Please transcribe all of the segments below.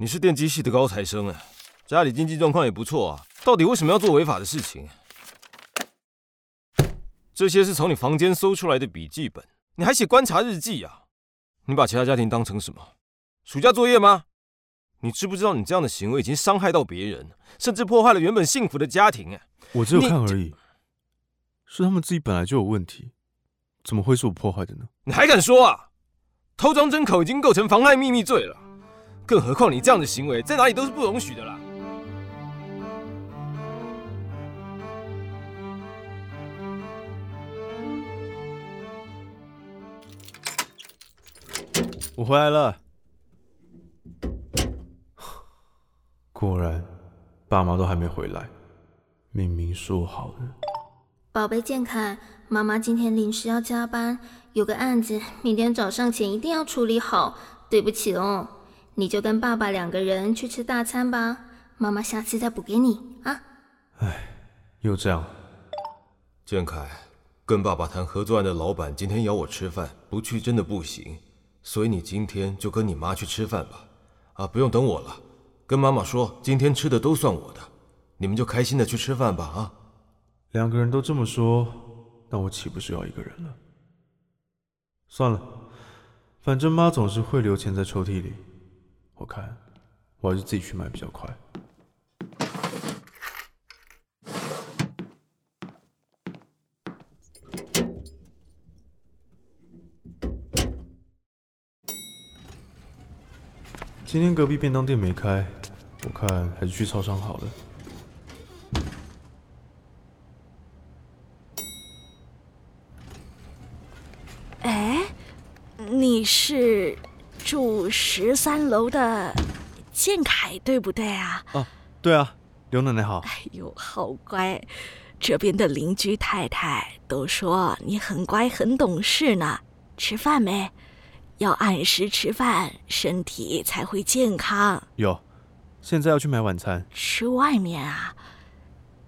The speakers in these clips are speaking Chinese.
哎，你是电机系的高材生啊，家里经济状况也不错啊，到底为什么要做违法的事情？这些是从你房间搜出来的笔记本，你还写观察日记啊？你把其他家庭当成什么？暑假作业吗？你知不知道你这样的行为已经伤害到别人，甚至破坏了原本幸福的家庭？哎，我只有看而已，是他们自己本来就有问题，怎么会是我破坏的呢？你还敢说啊？偷装针口已经构成妨害秘密罪了，更何况你这样的行为在哪里都是不容许的啦。我回来了，果然，爸妈都还没回来，明明说好的。宝贝健凯，妈妈今天临时要加班，有个案子，明天早上前一定要处理好。对不起哦，你就跟爸爸两个人去吃大餐吧，妈妈下次再补给你啊。哎，又这样。建凯，跟爸爸谈合作案的老板今天邀我吃饭，不去真的不行。所以你今天就跟你妈去吃饭吧，啊，不用等我了，跟妈妈说今天吃的都算我的，你们就开心的去吃饭吧啊。两个人都这么说，那我岂不是要一个人了？算了，反正妈总是会留钱在抽屉里，我看我还是自己去买比较快。今天隔壁便当店没开，我看还是去超商好了。哎，你是住十三楼的建凯对不对啊？哦，对啊，刘奶奶好。哎呦，好乖，这边的邻居太太都说你很乖很懂事呢。吃饭没？要按时吃饭，身体才会健康。有，现在要去买晚餐。吃外面啊？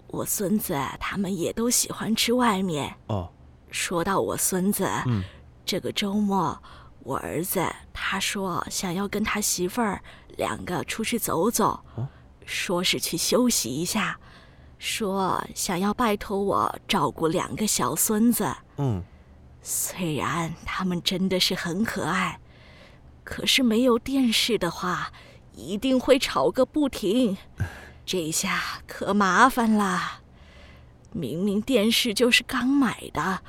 我孙子他们也都喜欢吃外面。哦，说到我孙子，嗯，这个周末我儿子他说想要跟他媳妇儿两个出去走走，哦，说是去休息一下，说想要拜托我照顾两个小孙子。嗯。虽然他们真的是很可爱，可是没有电视的话，一定会吵个不停。这下可麻烦了。明明电视就是刚买的，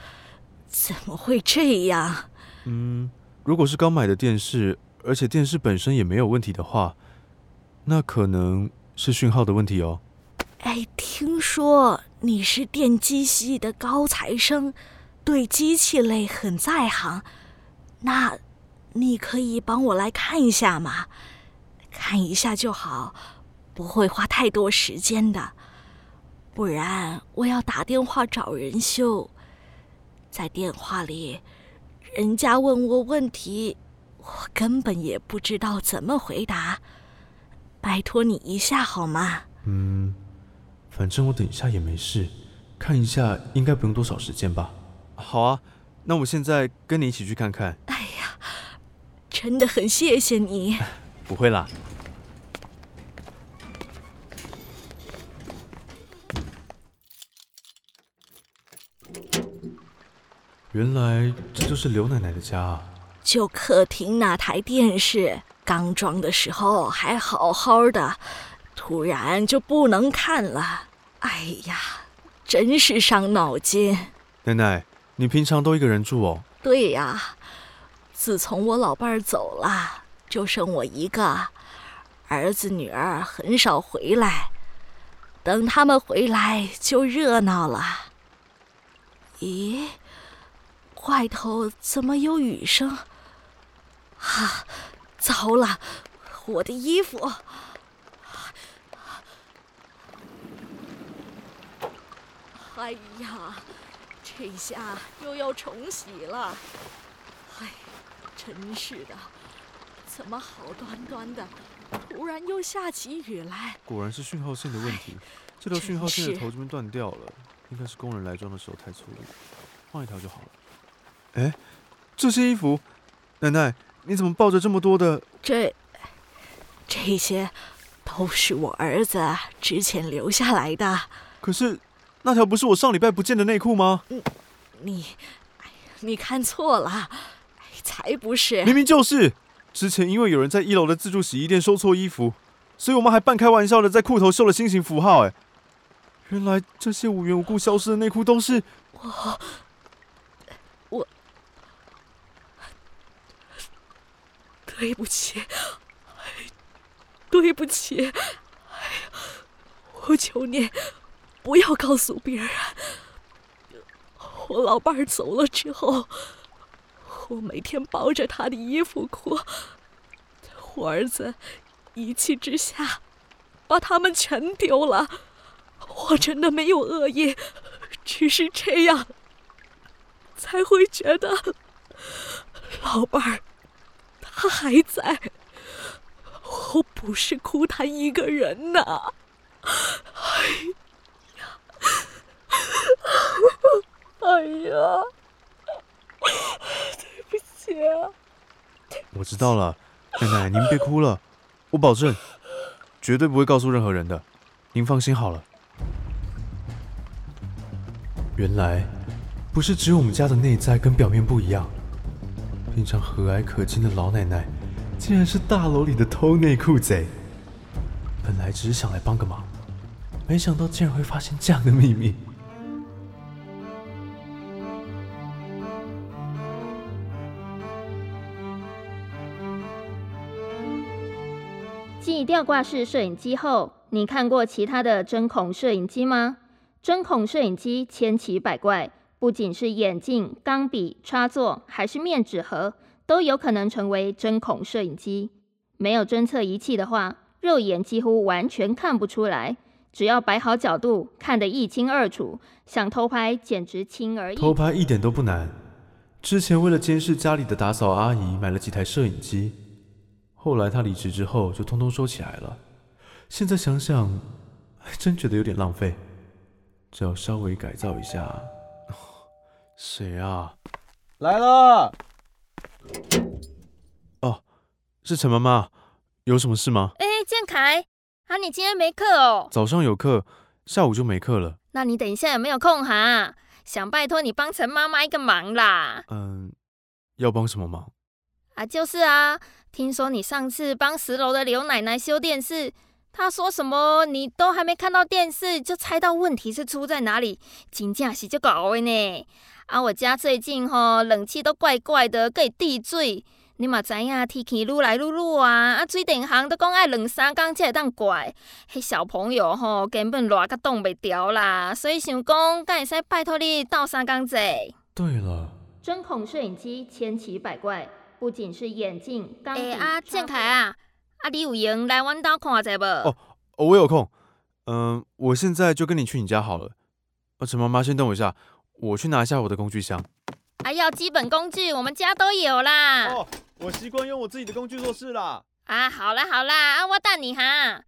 怎么会这样？嗯，如果是刚买的电视，而且电视本身也没有问题的话，那可能是讯号的问题哦。哎，听说你是电机系的高材生。对机器类很在行，那，你可以帮我来看一下吗？看一下就好，不会花太多时间的。不然我要打电话找人修，在电话里，人家问我问题，我根本也不知道怎么回答。拜托你一下好吗？嗯，反正我等一下也没事，看一下应该不用多少时间吧。好啊，那我现在跟你一起去看看。哎呀，真的很谢谢你。不会啦。原来这就是刘奶奶的家啊。就客厅那台电视，刚装的时候还好好的，突然就不能看了。哎呀，真是伤脑筋。奶奶。你平常都一个人住哦？对呀，自从我老伴儿走了，就剩我一个，儿子女儿很少回来，等他们回来就热闹了。咦，外头怎么有雨声？啊，糟了，我的衣服！哎呀！这下又要重洗了，哎，真是的，怎么好端端的，突然又下起雨来？果然是讯号线的问题，这条讯号线的头这边断掉了，应该是工人来装的时候太粗鲁，换一条就好了。哎，这些衣服，奶奶，你怎么抱着这么多的？这，这些都是我儿子之前留下来的。可是，那条不是我上礼拜不见的内裤吗？嗯，你，你看错了，才不是！明明就是。之前因为有人在一楼的自助洗衣店收错衣服，所以我们还半开玩笑的在裤头绣了心形符号。哎，原来这些无缘无故消失的内裤都是我。我，对不起，对不起，我求你不要告诉别人。我老伴儿走了之后。我每天抱着他的衣服哭，我儿子一气之下把他们全丢了。我真的没有恶意，只是这样才会觉得老伴儿他还在，我不是哭他一个人呐。哎呀，哎呀。我知道了，奶奶，您别哭了，我保证，绝对不会告诉任何人的，您放心好了。原来，不是只有我们家的内在跟表面不一样，平常和蔼可亲的老奶奶，竟然是大楼里的偷内裤贼。本来只是想来帮个忙，没想到竟然会发现这样的秘密。继吊挂式摄影机后，你看过其他的针孔摄影机吗？针孔摄影机千奇百怪，不仅是眼镜、钢笔、插座，还是面纸盒，都有可能成为针孔摄影机。没有侦测仪器的话，肉眼几乎完全看不出来。只要摆好角度，看得一清二楚，想偷拍简直轻而易举。偷拍一点都不难。之前为了监视家里的打扫阿姨，买了几台摄影机。后来她离职之后，就通通收起来了。现在想想，还真觉得有点浪费。只要稍微改造一下。谁啊？来了。哦，是陈妈妈。有什么事吗？哎，建凯，啊，你今天没课哦？早上有课，下午就没课了。那你等一下有没有空哈？想拜托你帮陈妈妈一个忙啦。嗯，要帮什么忙？啊，就是啊。听说你上次帮十楼的刘奶奶修电视，她说什么你都还没看到电视，就猜到问题是出在哪里，真正是就搞的呢。啊，我家最近吼冷气都怪怪的，可以滴水，你嘛知影天气愈来愈热啊，啊水电行都讲爱两三工才会当怪，迄小朋友吼根本热甲冻袂调啦，所以想讲，敢会使拜托你斗三工者。对了，针孔摄影机千奇百怪。不仅是眼镜，诶、欸、啊，建凯啊，啊，你有闲来阮家看者不？哦，我有空。嗯、呃，我现在就跟你去你家好了。啊，陈妈妈，先等我一下，我去拿一下我的工具箱。啊，要基本工具，我们家都有啦。哦，我习惯用我自己的工具做事啦。啊，好啦好啦，啊，我等你哈。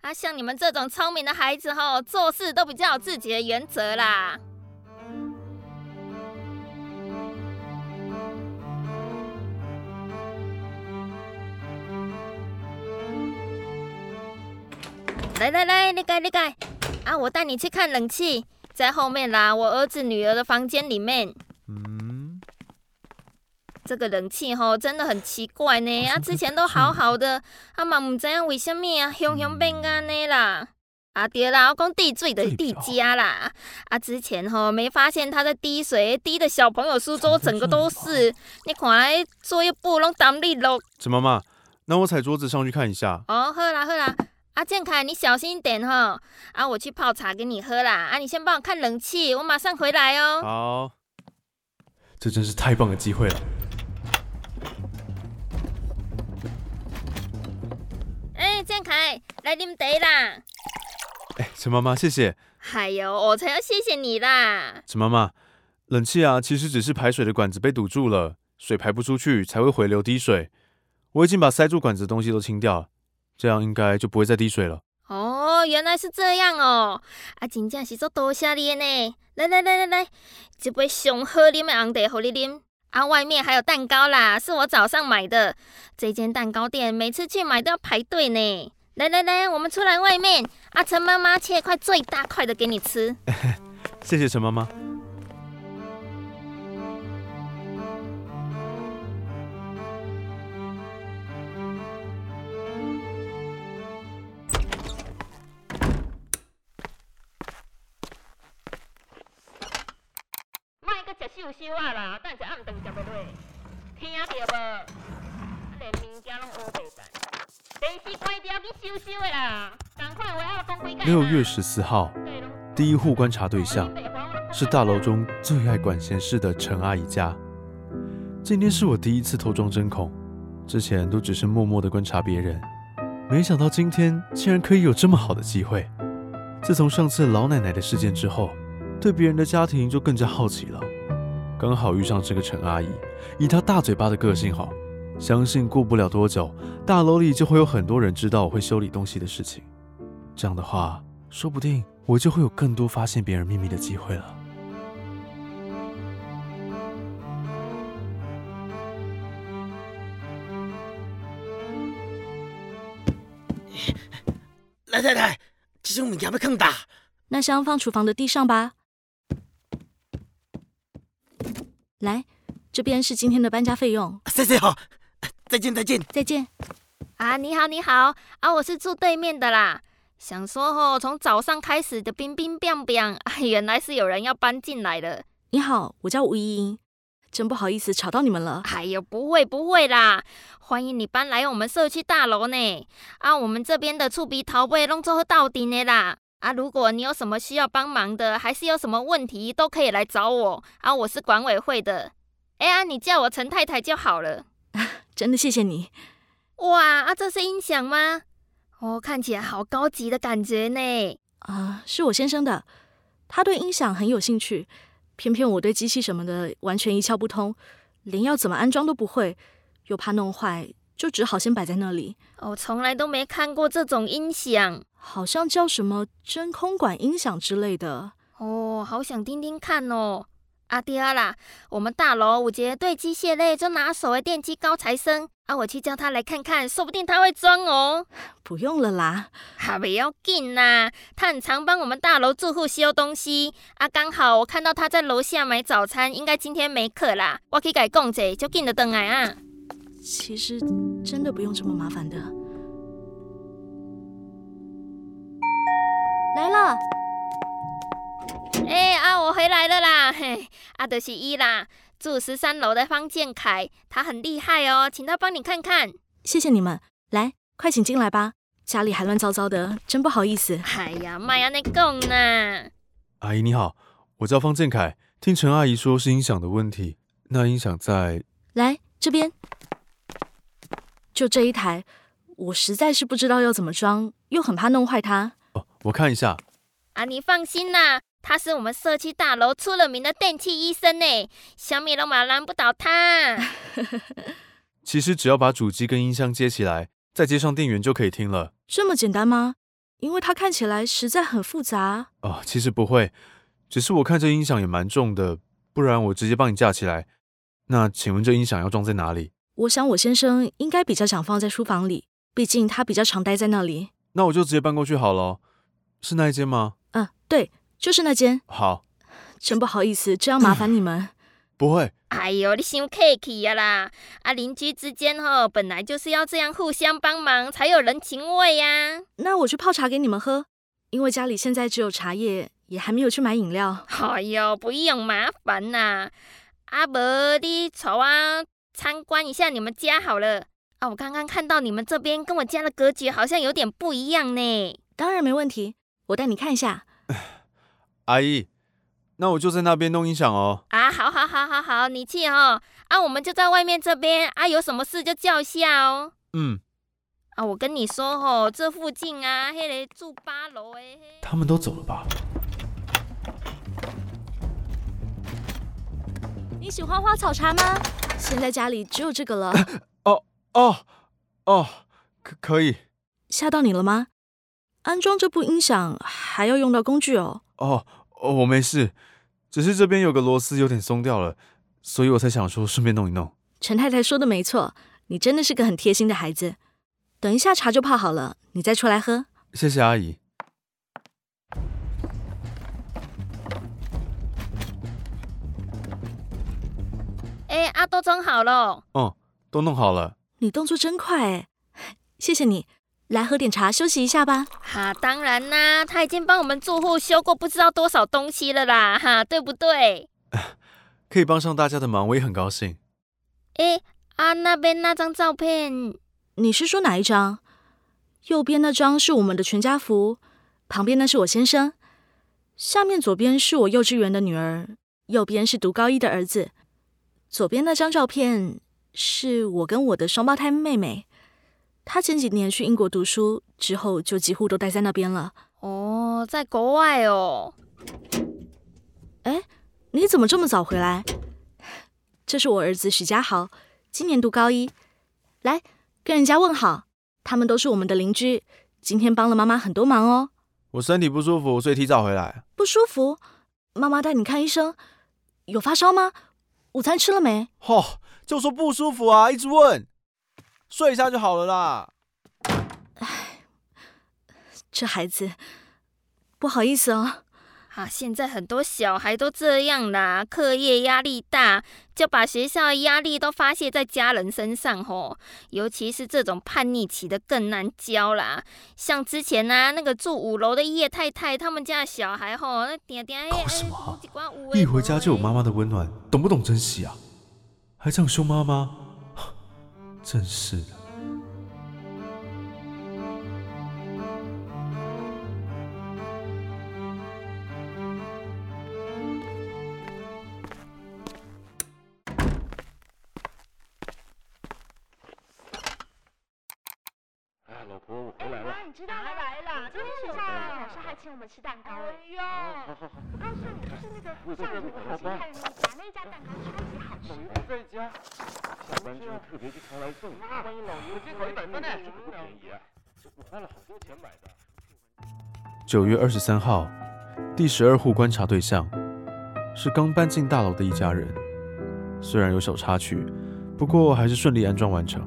啊，像你们这种聪明的孩子吼，做事都比较有自己的原则啦。来来来，你盖你盖啊！我带你去看冷气，在后面啦，我儿子女儿的房间里面。嗯，这个冷气吼真的很奇怪呢，啊，之前都好好的，啊嘛唔知影为什么啊，熊熊变安尼啦。啊对啦，我讲滴水的滴家啦，啊之前吼没发现他在滴水，滴的小朋友书桌整个都是，你看来作业簿拢当你落。陈妈妈，那我踩桌子上去看一下。哦，好啦好啦。阿建凯，你小心一点哈！啊，我去泡茶给你喝啦。啊，你先帮我看冷气，我马上回来哦。好，这真是太棒的机会了。哎，建凯，来啉茶啦。哎，陈妈妈，谢谢。哎呦，我才要谢谢你啦。陈妈妈，冷气啊，其实只是排水的管子被堵住了，水排不出去才会回流滴水。我已经把塞住管子的东西都清掉了。这样应该就不会再滴水了。哦，原来是这样哦。啊，真正是做多谢你呢。来来来来来，这杯上好啉的红茶，给你啉。啊，外面还有蛋糕啦，是我早上买的。这间蛋糕店每次去买都要排队呢。来来来，我们出来外面。阿陈妈妈切块最大块的给你吃。谢谢陈妈妈。卖个吃秀秀啊啦，等下暗顿食不落，听到无？连物件拢乌白白。六月十四号，第一户观察对象是大楼中最爱管闲事的陈阿姨家。今天是我第一次偷装针孔，之前都只是默默的观察别人，没想到今天竟然可以有这么好的机会。自从上次老奶奶的事件之后，对别人的家庭就更加好奇了。刚好遇上这个陈阿姨，以她大嘴巴的个性，好。相信过不了多久，大楼里就会有很多人知道我会修理东西的事情。这样的话，说不定我就会有更多发现别人秘密的机会了。来太太，这种物件要放大。那箱放厨房的地上吧。来，这边是今天的搬家费用。谢谢哈。再见再见再见，啊，你好你好啊，我是住对面的啦。想说吼，从早上开始的冰冰冰冰，啊，原来是有人要搬进来了。你好，我叫吴依英，真不好意思吵到你们了。哎呦，不会不会啦，欢迎你搬来我们社区大楼呢。啊，我们这边的厝边头尾拢做到底的啦。啊，如果你有什么需要帮忙的，还是有什么问题，都可以来找我。啊，我是管委会的。哎呀，你叫我陈太太就好了。真的谢谢你，哇啊！这是音响吗？哦，看起来好高级的感觉呢。啊、呃，是我先生的，他对音响很有兴趣，偏偏我对机器什么的完全一窍不通，连要怎么安装都不会，又怕弄坏，就只好先摆在那里。我、哦、从来都没看过这种音响，好像叫什么真空管音响之类的。哦，好想听听看哦。阿弟啊啦，我们大楼有一个对机械类就拿手的电机高材生，啊，我去叫他来看看，说不定他会装哦。不用了啦，还不要紧呐，他很常帮我们大楼住户修东西。啊，刚好我看到他在楼下买早餐，应该今天没课啦。我可以改讲者，就紧得等来啊。其实真的不用这么麻烦的。了。哎、欸、啊，我回来了啦！嘿，阿德西伊啦，住十三楼的方建凯，他很厉害哦，请他帮你看看。谢谢你们，来，快请进来吧。家里还乱糟糟的，真不好意思。哎呀，妈呀，那够呢。阿姨你好，我叫方建凯，听陈阿姨说是音响的问题，那音响在……来这边，就这一台，我实在是不知道要怎么装，又很怕弄坏它。哦，我看一下。啊，你放心啦。他是我们社区大楼出了名的电器医生呢，小米龙马拦不倒他。其实只要把主机跟音箱接起来，再接上电源就可以听了。这么简单吗？因为它看起来实在很复杂。哦，其实不会，只是我看这音响也蛮重的，不然我直接帮你架起来。那请问这音响要装在哪里？我想我先生应该比较想放在书房里，毕竟他比较常待在那里。那我就直接搬过去好了。是那一间吗？嗯，对。就是那间。好，真不好意思，这样麻烦你们。不会。哎呦，你想客气呀啦！啊，邻居之间吼，本来就是要这样互相帮忙，才有人情味呀。那我去泡茶给你们喝，因为家里现在只有茶叶，也还没有去买饮料。哎呦，不用麻烦啦。啊，无你走啊，参观一下你们家好了。啊，我刚刚看到你们这边跟我家的格局好像有点不一样呢。当然没问题，我带你看一下。阿姨，那我就在那边弄音响哦。啊，好，好，好，好，好，你去哦。啊，我们就在外面这边啊，有什么事就叫一下哦。嗯。啊，我跟你说哦，这附近啊，嘿嘞，住八楼诶。他们都走了吧？你喜欢花草茶吗？现在家里只有这个了。哦哦哦，可可以。吓到你了吗？安装这部音响还要用到工具哦。哦。哦，我没事，只是这边有个螺丝有点松掉了，所以我才想说顺便弄一弄。陈太太说的没错，你真的是个很贴心的孩子。等一下茶就泡好了，你再出来喝。谢谢阿姨。哎，阿都装好了。哦，都弄好了。你动作真快哎，谢谢你。来喝点茶，休息一下吧。哈，当然啦，他已经帮我们住户修过不知道多少东西了啦，哈，对不对？可以帮上大家的忙，我也很高兴。哎，啊，那边那张照片，你是说哪一张？右边那张是我们的全家福，旁边那是我先生，下面左边是我幼稚园的女儿，右边是读高一的儿子。左边那张照片是我跟我的双胞胎妹妹。他前几年去英国读书，之后就几乎都待在那边了。哦，在国外哦。哎，你怎么这么早回来？这是我儿子许家豪，今年读高一。来，跟人家问好，他们都是我们的邻居，今天帮了妈妈很多忙哦。我身体不舒服，所以提早回来。不舒服？妈妈带你看医生。有发烧吗？午餐吃了没？嚯、哦，就说不舒服啊，一直问。睡一下就好了啦。哎，这孩子，不好意思哦。啊，现在很多小孩都这样啦，课业压力大，就把学校的压力都发泄在家人身上吼。尤其是这种叛逆期的更难教啦。像之前呢、啊，那个住五楼的叶太太，他们家的小孩吼，那点点哎，搞什么啊？一回家就有妈妈的温暖，懂不懂珍惜啊？还这样凶妈妈？真是的。哎，老婆，我回来了。你知道他来了？今天学校老师还请我们吃蛋糕。哎呦，好好好，我告诉你，就是那个下午我去看你家那家蛋糕超级好吃。九月二十三号，第十二户观察对象是刚搬进大楼的一家人，虽然有小插曲，不过还是顺利安装完成。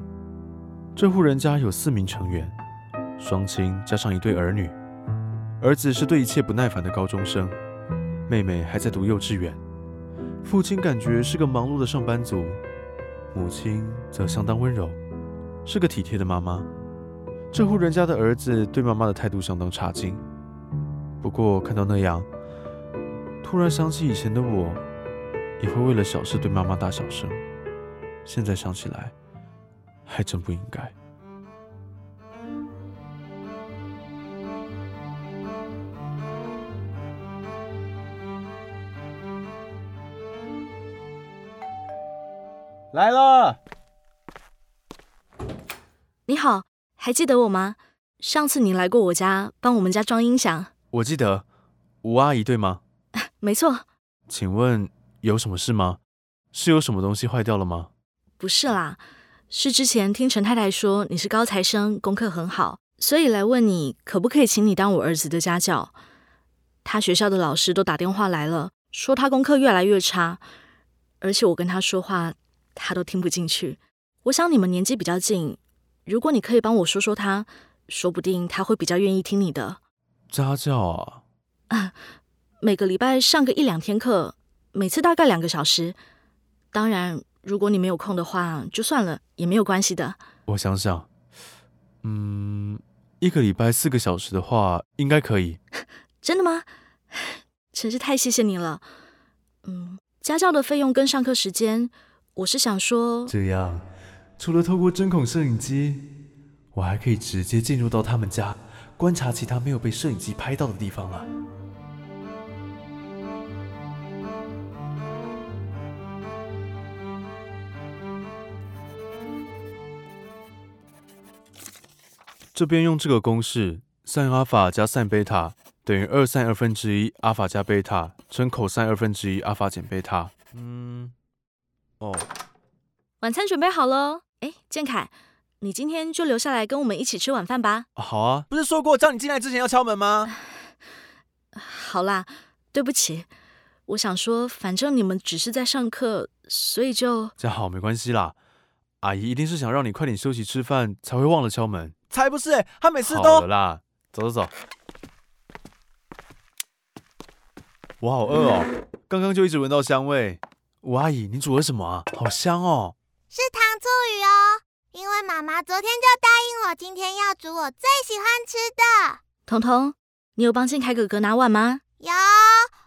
这户人家有四名成员，双亲加上一对儿女，儿子是对一切不耐烦的高中生，妹妹还在读幼稚园，父亲感觉是个忙碌的上班族。母亲则相当温柔，是个体贴的妈妈。这户人家的儿子对妈妈的态度相当差劲。不过看到那样，突然想起以前的我，也会为了小事对妈妈大小声。现在想起来，还真不应该。来了，你好，还记得我吗？上次你来过我家，帮我们家装音响。我记得，吴阿姨对吗？没错。请问有什么事吗？是有什么东西坏掉了吗？不是啦，是之前听陈太太说你是高材生，功课很好，所以来问你可不可以请你当我儿子的家教。他学校的老师都打电话来了，说他功课越来越差，而且我跟他说话。他都听不进去。我想你们年纪比较近，如果你可以帮我说说他，说不定他会比较愿意听你的。家教啊？啊，每个礼拜上个一两天课，每次大概两个小时。当然，如果你没有空的话，就算了，也没有关系的。我想想，嗯，一个礼拜四个小时的话，应该可以。真的吗？真是太谢谢你了。嗯，家教的费用跟上课时间。我是想说，这样除了透过针孔摄影机，我还可以直接进入到他们家，观察其他没有被摄影机拍到的地方了。这边用这个公式：sin 阿法加 sin 贝塔等于二 sin 二分之一阿法加贝塔乘 cos 二分之一阿法减贝塔。嗯。哦，晚餐准备好喽。哎，建凯，你今天就留下来跟我们一起吃晚饭吧。好啊，不是说过叫你进来之前要敲门吗？好啦，对不起，我想说，反正你们只是在上课，所以就……这样好，没关系啦。阿姨一定是想让你快点休息吃饭，才会忘了敲门。才不是、欸，她每次都……好了啦，走走走。我好饿哦，刚刚就一直闻到香味。吴阿姨，你煮了什么啊？好香哦！是糖醋鱼哦，因为妈妈昨天就答应我，今天要煮我最喜欢吃的。彤彤，你有帮建凯哥哥拿碗吗？有，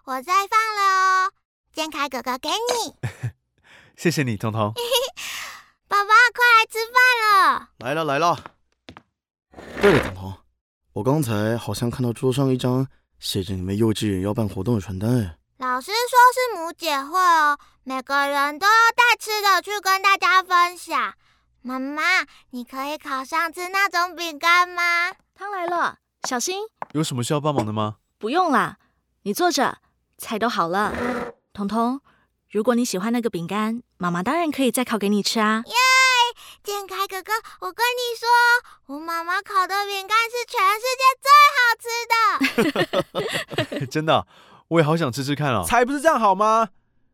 我在放了哦。建凯哥哥，给你。谢谢你，彤彤。爸爸，快来吃饭了。来了来了。对了，彤彤，我刚才好像看到桌上一张写着你们幼稚园要办活动的传单。老师说是母姐会哦，每个人都要带吃的去跟大家分享。妈妈，你可以烤上次那种饼干吗？汤来了，小心。有什么需要帮忙的吗？不用啦，你坐着，菜都好了。彤彤，如果你喜欢那个饼干，妈妈当然可以再烤给你吃啊。耶！建凯哥哥，我跟你说，我妈妈烤的饼干是全世界最好吃的。真的。我也好想吃吃看啊！才不是这样好吗？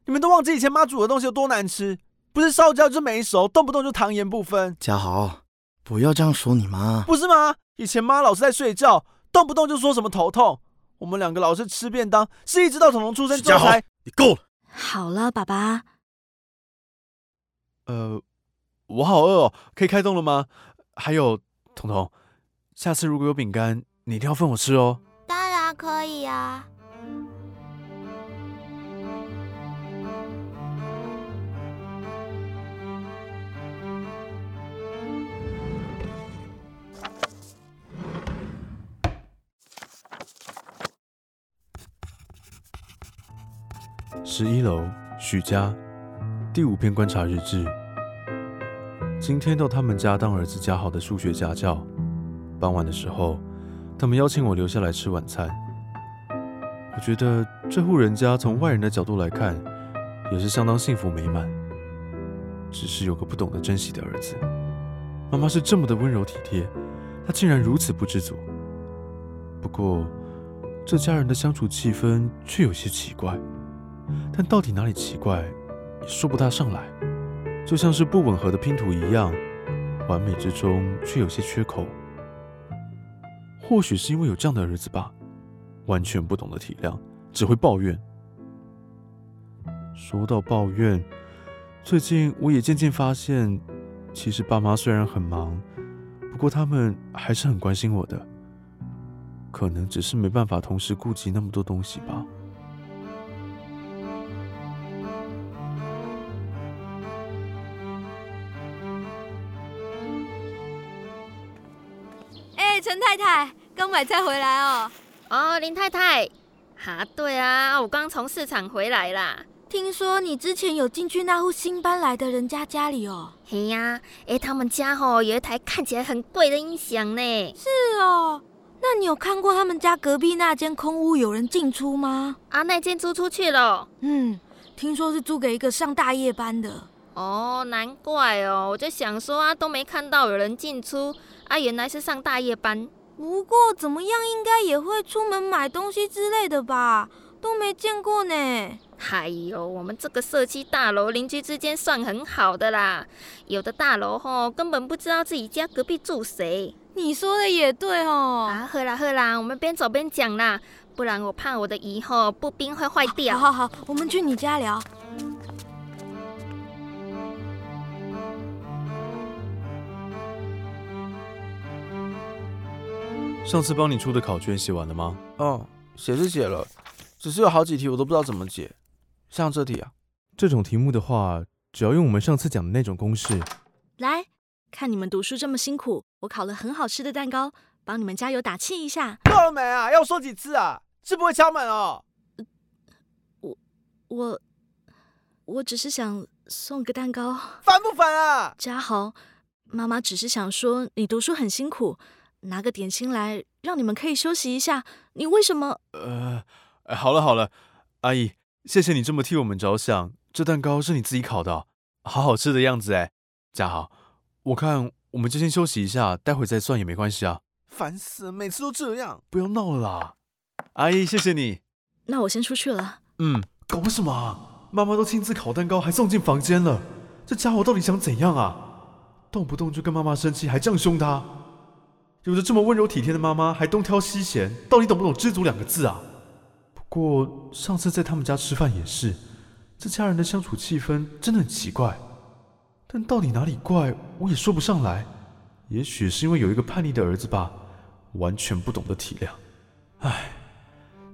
你们都忘记以前妈煮的东西有多难吃，不是烧焦就是没熟，动不动就糖盐不分。嘉豪，不要这样说你妈。不是吗？以前妈老是在睡觉，动不动就说什么头痛。我们两个老是吃便当，是一直到彤彤出生之后才。你够了。好了，爸爸。呃，我好饿哦，可以开动了吗？还有，彤彤，下次如果有饼干，你一定要分我吃哦。当然可以啊。十一楼，许家，第五篇观察日志。今天到他们家当儿子家豪的数学家教。傍晚的时候，他们邀请我留下来吃晚餐。我觉得这户人家从外人的角度来看，也是相当幸福美满。只是有个不懂得珍惜的儿子。妈妈是这么的温柔体贴，他竟然如此不知足。不过，这家人的相处气氛却有些奇怪。但到底哪里奇怪，也说不大上来，就像是不吻合的拼图一样，完美之中却有些缺口。或许是因为有这样的儿子吧，完全不懂得体谅，只会抱怨。说到抱怨，最近我也渐渐发现，其实爸妈虽然很忙，不过他们还是很关心我的，可能只是没办法同时顾及那么多东西吧。陈太太刚买菜回来哦。哦，林太太，啊，对啊，我刚从市场回来啦。听说你之前有进去那户新搬来的人家家里哦。嘿呀，哎，他们家哦有一台看起来很贵的音响呢。是哦，那你有看过他们家隔壁那间空屋有人进出吗？啊，那间租出去了。嗯，听说是租给一个上大夜班的。哦，难怪哦，我就想说啊，都没看到有人进出。啊，原来是上大夜班。不过怎么样，应该也会出门买东西之类的吧？都没见过呢。哎呦，我们这个社区大楼邻居之间算很好的啦。有的大楼吼根本不知道自己家隔壁住谁。你说的也对哦。啊，好啦好啦，我们边走边讲啦，不然我怕我的椅吼步兵会坏掉。好好好，我们去你家聊。上次帮你出的考卷写完了吗？哦，写是写了，只是有好几题我都不知道怎么解。像这题啊，这种题目的话，只要用我们上次讲的那种公式。来，看你们读书这么辛苦，我烤了很好吃的蛋糕，帮你们加油打气一下。够了没啊？要说几次啊？是不会敲门哦。我我我只是想送个蛋糕。烦不烦啊？嘉豪，妈妈只是想说你读书很辛苦。拿个点心来，让你们可以休息一下。你为什么？呃，好了好了，阿姨，谢谢你这么替我们着想。这蛋糕是你自己烤的，好好吃的样子哎。嘉豪，我看我们就先休息一下，待会再算也没关系啊。烦死了，每次都这样，不要闹了啦。阿姨，谢谢你。那我先出去了。嗯，搞什么？妈妈都亲自烤蛋糕，还送进房间了。这家伙到底想怎样啊？动不动就跟妈妈生气，还这样凶她。有着这么温柔体贴的妈妈，还东挑西嫌，到底懂不懂“知足”两个字啊？不过上次在他们家吃饭也是，这家人的相处气氛真的很奇怪。但到底哪里怪，我也说不上来。也许是因为有一个叛逆的儿子吧，完全不懂得体谅。唉，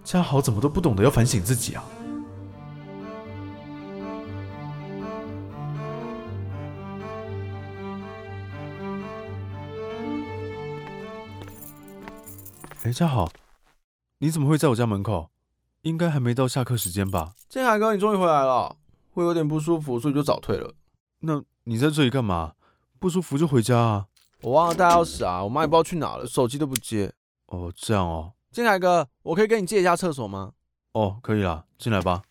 家豪怎么都不懂得要反省自己啊？哎，家豪，你怎么会在我家门口？应该还没到下课时间吧？建凯哥，你终于回来了，我有点不舒服，所以就早退了。那你在这里干嘛？不舒服就回家啊。我忘了带钥匙啊，我妈也不知道去哪了，手机都不接。哦，这样哦。建凯哥，我可以跟你借一下厕所吗？哦，可以啦，进来吧。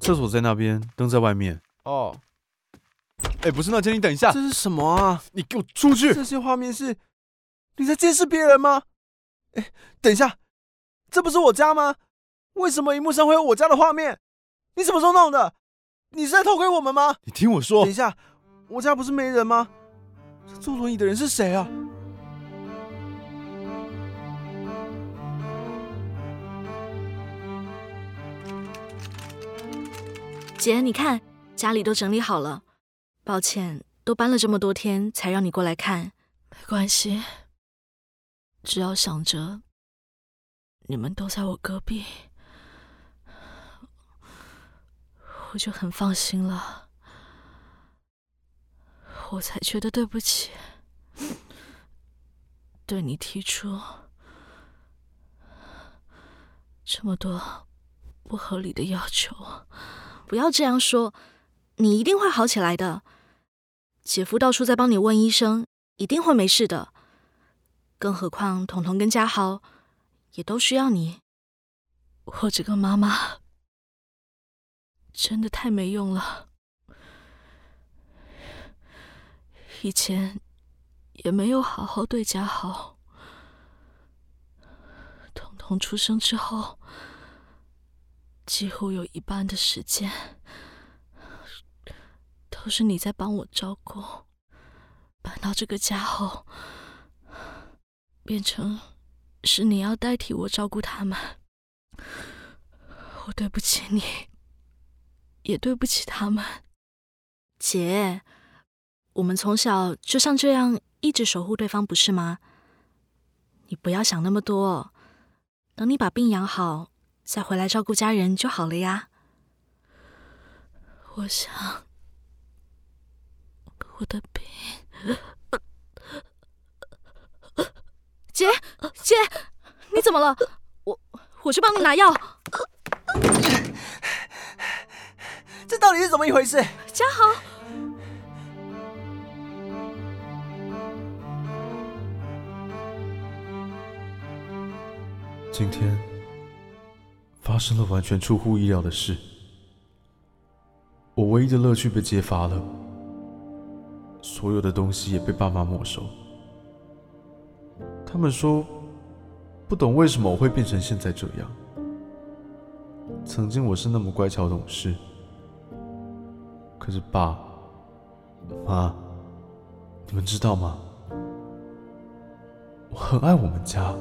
厕所在那边，灯在外面。哦。哎，不是那间，你等一下。这是什么啊？你给我出去！这些画面是。你在监视别人吗？哎，等一下，这不是我家吗？为什么荧幕上会有我家的画面？你什么时候弄的？你是在偷窥我们吗？你听我说。等一下，我家不是没人吗？这坐轮椅的人是谁啊？姐，你看，家里都整理好了。抱歉，都搬了这么多天才让你过来看。没关系。只要想着你们都在我隔壁，我就很放心了。我才觉得对不起，对你提出这么多不合理的要求。不要这样说，你一定会好起来的。姐夫到处在帮你问医生，一定会没事的。更何况，彤彤跟家豪也都需要你。我这个妈妈真的太没用了，以前也没有好好对家豪。彤彤出生之后，几乎有一半的时间都是你在帮我照顾。搬到这个家后。变成是你要代替我照顾他们，我对不起你，也对不起他们。姐，我们从小就像这样一直守护对方，不是吗？你不要想那么多，等你把病养好，再回来照顾家人就好了呀。我想我的病。姐姐，你怎么了？我我去帮你拿药。这到底是怎么一回事？嘉豪，今天发生了完全出乎意料的事，我唯一的乐趣被揭发了，所有的东西也被爸妈没收。他们说，不懂为什么我会变成现在这样。曾经我是那么乖巧懂事，可是爸妈，你们知道吗？我很爱我们家，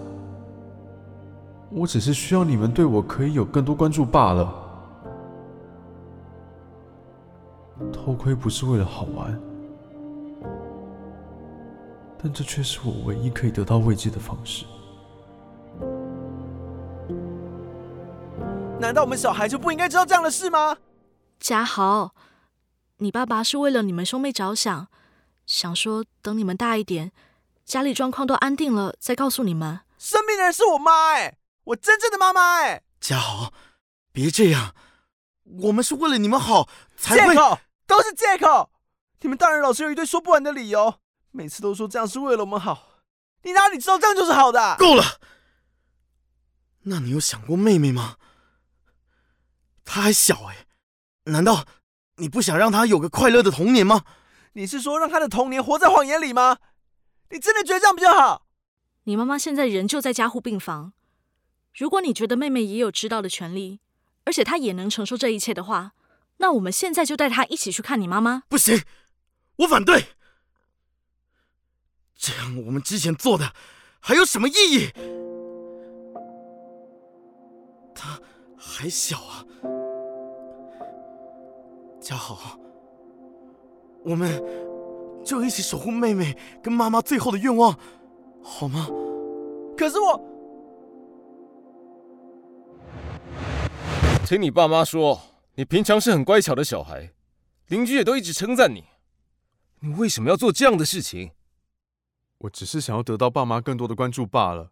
我只是需要你们对我可以有更多关注罢了。偷窥不是为了好玩。但这却是我唯一可以得到慰藉的方式。难道我们小孩就不应该知道这样的事吗？家豪，你爸爸是为了你们兄妹着想，想说等你们大一点，家里状况都安定了再告诉你们。生病的人是我妈哎，我真正的妈妈哎。家豪，别这样，我们是为了你们好才会。借口，都是借口。你们大人老是有一堆说不完的理由。每次都说这样是为了我们好，你哪里知道这样就是好的？够了！那你有想过妹妹吗？她还小哎，难道你不想让他有个快乐的童年吗？你是说让他的童年活在谎言里吗？你真的觉得这样比较好？你妈妈现在人就在加护病房，如果你觉得妹妹也有知道的权利，而且她也能承受这一切的话，那我们现在就带她一起去看你妈妈。不行，我反对。这样我们之前做的还有什么意义？他还小啊，家豪，我们就一起守护妹妹跟妈妈最后的愿望，好吗？可是我，听你爸妈说，你平常是很乖巧的小孩，邻居也都一直称赞你，你为什么要做这样的事情？我只是想要得到爸妈更多的关注罢了。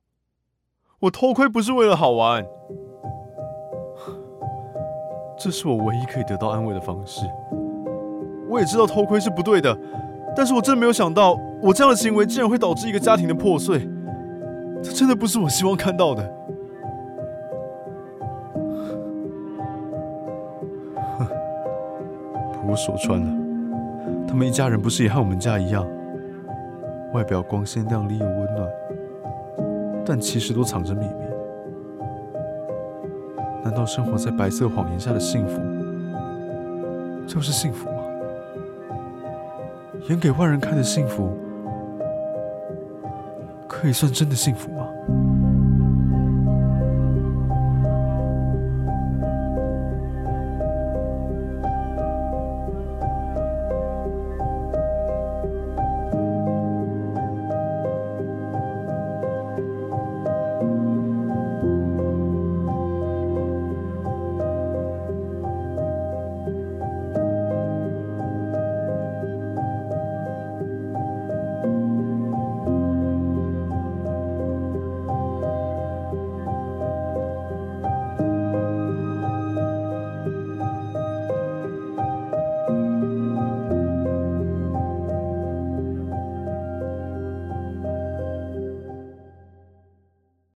我偷窥不是为了好玩，这是我唯一可以得到安慰的方式。我也知道偷窥是不对的，但是我真的没有想到，我这样的行为竟然会导致一个家庭的破碎。这真的不是我希望看到的。哼，不过说穿了，他们一家人不是也和我们家一样？外表光鲜亮丽又温暖，但其实都藏着秘密。难道生活在白色谎言下的幸福就是幸福吗？演给外人看的幸福，可以算真的幸福吗？